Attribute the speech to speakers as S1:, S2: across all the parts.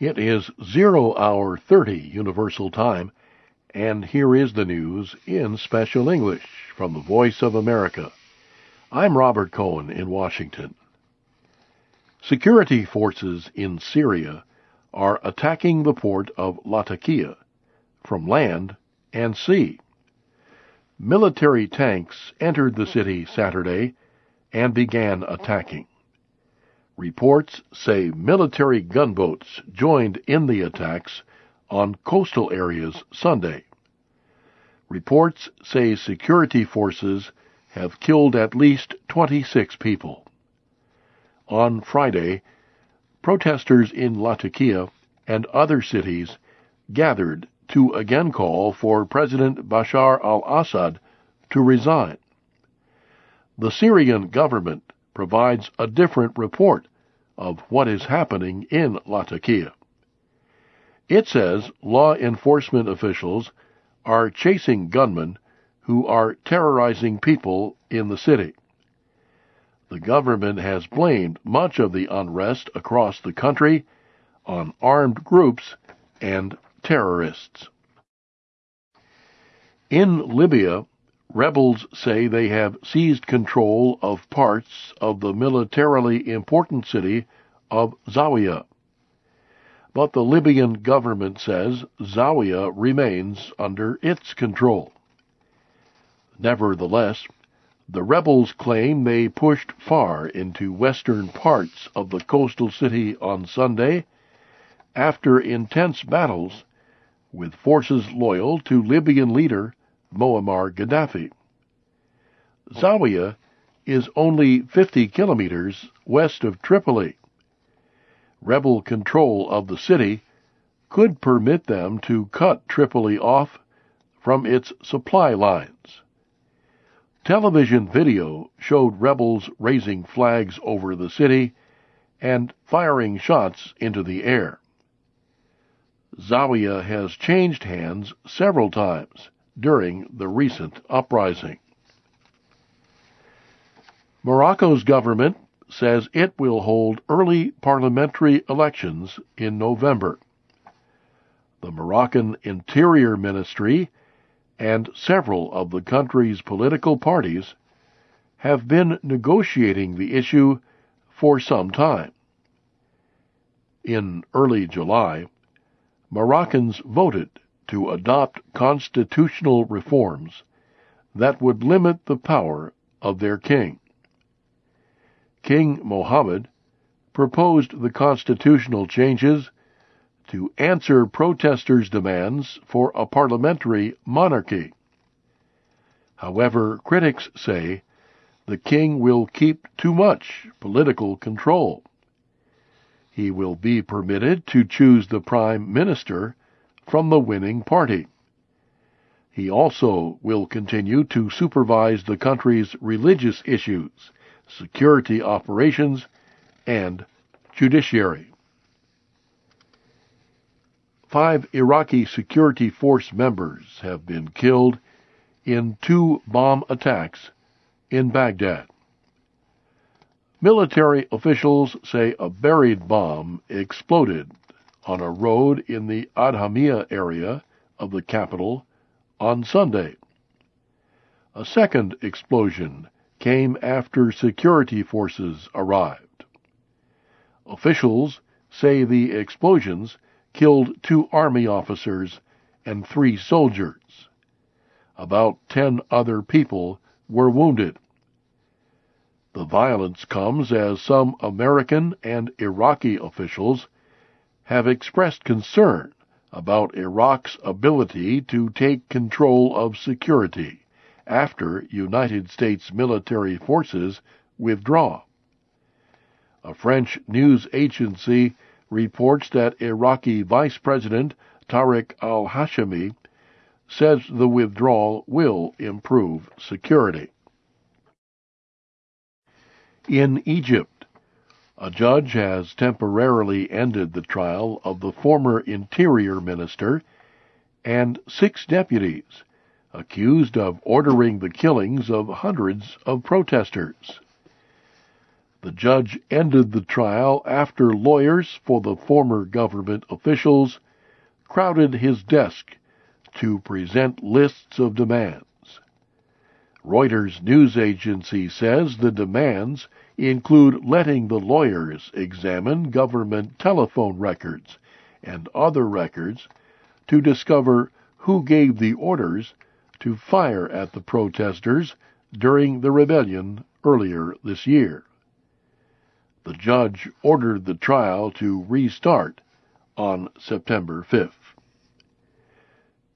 S1: It is 0 hour 30 Universal Time, and here is the news in special English from the Voice of America. I'm Robert Cohen in Washington. Security forces in Syria are attacking the port of Latakia from land and sea. Military tanks entered the city Saturday and began attacking. Reports say military gunboats joined in the attacks on coastal areas Sunday. Reports say security forces have killed at least 26 people. On Friday, protesters in Latakia and other cities gathered to again call for President Bashar al Assad to resign. The Syrian government provides a different report of what is happening in Latakia. It says law enforcement officials are chasing gunmen who are terrorizing people in the city. The government has blamed much of the unrest across the country on armed groups and terrorists. In Libya, rebels say they have seized control of parts of the militarily important city of Zawiya. But the Libyan government says Zawiya remains under its control. Nevertheless, the rebels claim they pushed far into western parts of the coastal city on Sunday after intense battles with forces loyal to Libyan leader Muammar Gaddafi. Zawiya is only 50 kilometers west of Tripoli. Rebel control of the city could permit them to cut Tripoli off from its supply lines. Television video showed rebels raising flags over the city and firing shots into the air. Zawiya has changed hands several times during the recent uprising. Morocco's government says it will hold early parliamentary elections in November. The Moroccan Interior Ministry and several of the country's political parties have been negotiating the issue for some time. In early July, Moroccans voted to adopt constitutional reforms that would limit the power of their king. King Mohammed proposed the constitutional changes to answer protesters' demands for a parliamentary monarchy. However, critics say the king will keep too much political control. He will be permitted to choose the prime minister from the winning party. He also will continue to supervise the country's religious issues, security operations, and judiciary. Five Iraqi security force members have been killed in two bomb attacks in Baghdad. Military officials say a buried bomb exploded on a road in the Adhamia area of the capital on Sunday. A second explosion came after security forces arrived. Officials say the explosions killed two army officers and three soldiers. About ten other people were wounded. The violence comes as some American and Iraqi officials have expressed concern about Iraq's ability to take control of security after United States military forces withdraw. A French news agency reports that Iraqi Vice President Tariq al Hashimi says the withdrawal will improve security. In Egypt, a judge has temporarily ended the trial of the former Interior Minister and six deputies accused of ordering the killings of hundreds of protesters. The judge ended the trial after lawyers for the former government officials crowded his desk to present lists of demands. Reuters news agency says the demands include letting the lawyers examine government telephone records and other records to discover who gave the orders to fire at the protesters during the rebellion earlier this year. The judge ordered the trial to restart on September 5th.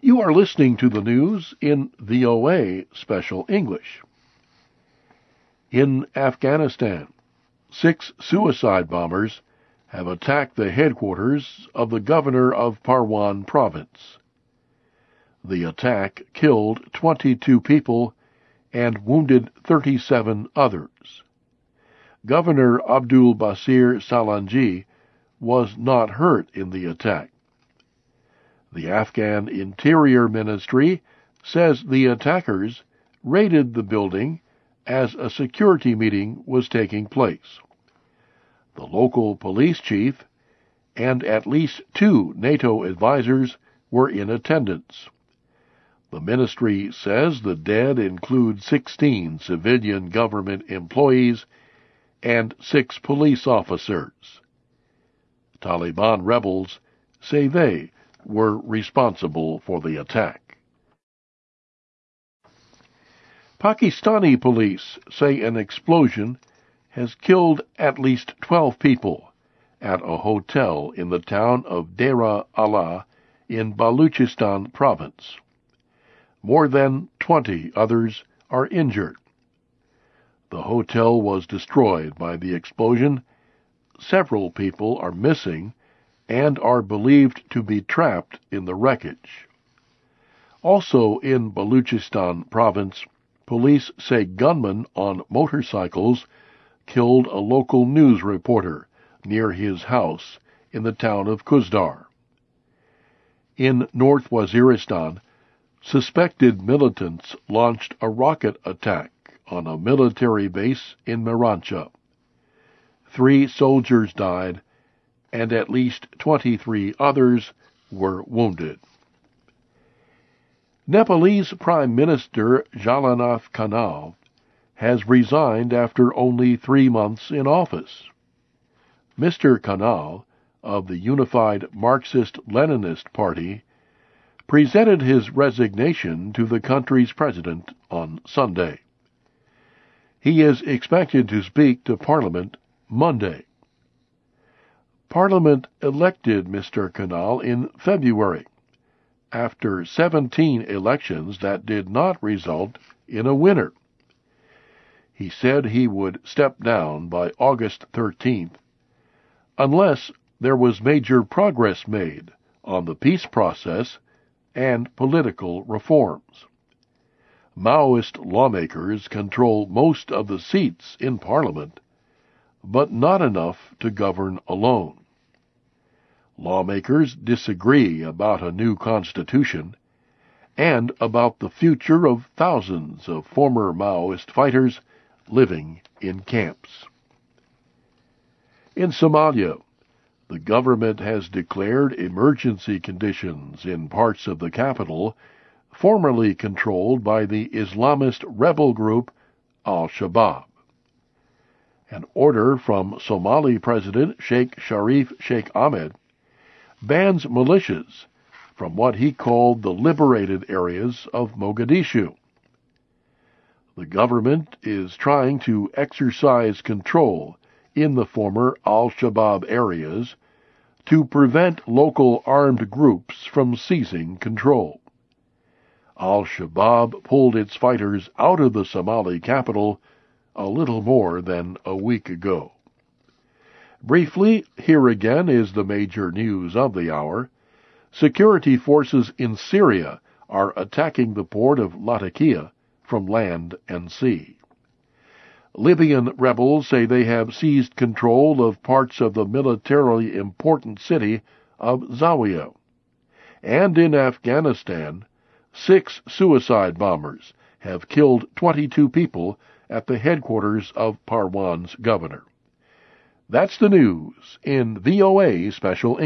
S1: You are listening to the news in VOA Special English. In Afghanistan, six suicide bombers have attacked the headquarters of the governor of Parwan province. The attack killed 22 people and wounded 37 others. Governor Abdul Basir Salangi was not hurt in the attack. The Afghan Interior Ministry says the attackers raided the building as a security meeting was taking place. The local police chief and at least two NATO advisers were in attendance. The ministry says the dead include 16 civilian government employees and six police officers. Taliban rebels say they were responsible for the attack. Pakistani police say an explosion has killed at least 12 people at a hotel in the town of Dera Allah in Baluchistan province. More than 20 others are injured. The hotel was destroyed by the explosion. Several people are missing and are believed to be trapped in the wreckage. Also in Baluchistan province, police say gunmen on motorcycles killed a local news reporter near his house in the town of Khuzdar. In North Waziristan, suspected militants launched a rocket attack on a military base in Miranshah. Three soldiers died and at least 23 others were wounded. Nepalese Prime Minister Jalanath Khanal has resigned after only three months in office. Mr. Khanal, of the Unified Marxist Leninist Party, presented his resignation to the country's president on Sunday. He is expected to speak to Parliament Monday. Parliament elected Mr. Khanal in February, after 17 elections that did not result in a winner. He said he would step down by August 13th unless there was major progress made on the peace process and political reforms. Maoist lawmakers control most of the seats in Parliament, but not enough to govern alone. Lawmakers disagree about a new constitution and about the future of thousands of former Maoist fighters living in camps. In Somalia, the government has declared emergency conditions in parts of the capital formerly controlled by the Islamist rebel group Al Shabaab. An order from Somali President Sheikh Sharif Sheikh Ahmed bans militias from what he called the liberated areas of Mogadishu. The government is trying to exercise control in the former Al Shabaab areas to prevent local armed groups from seizing control. Al Shabaab pulled its fighters out of the Somali capital a little more than a week ago. Briefly, here again is the major news of the hour. Security forces in Syria are attacking the port of Latakia from land and sea. Libyan rebels say they have seized control of parts of the militarily important city of Zawiya. And in Afghanistan, six suicide bombers have killed 22 people at the headquarters of Parwan's governor. That's the news in VOA Special English.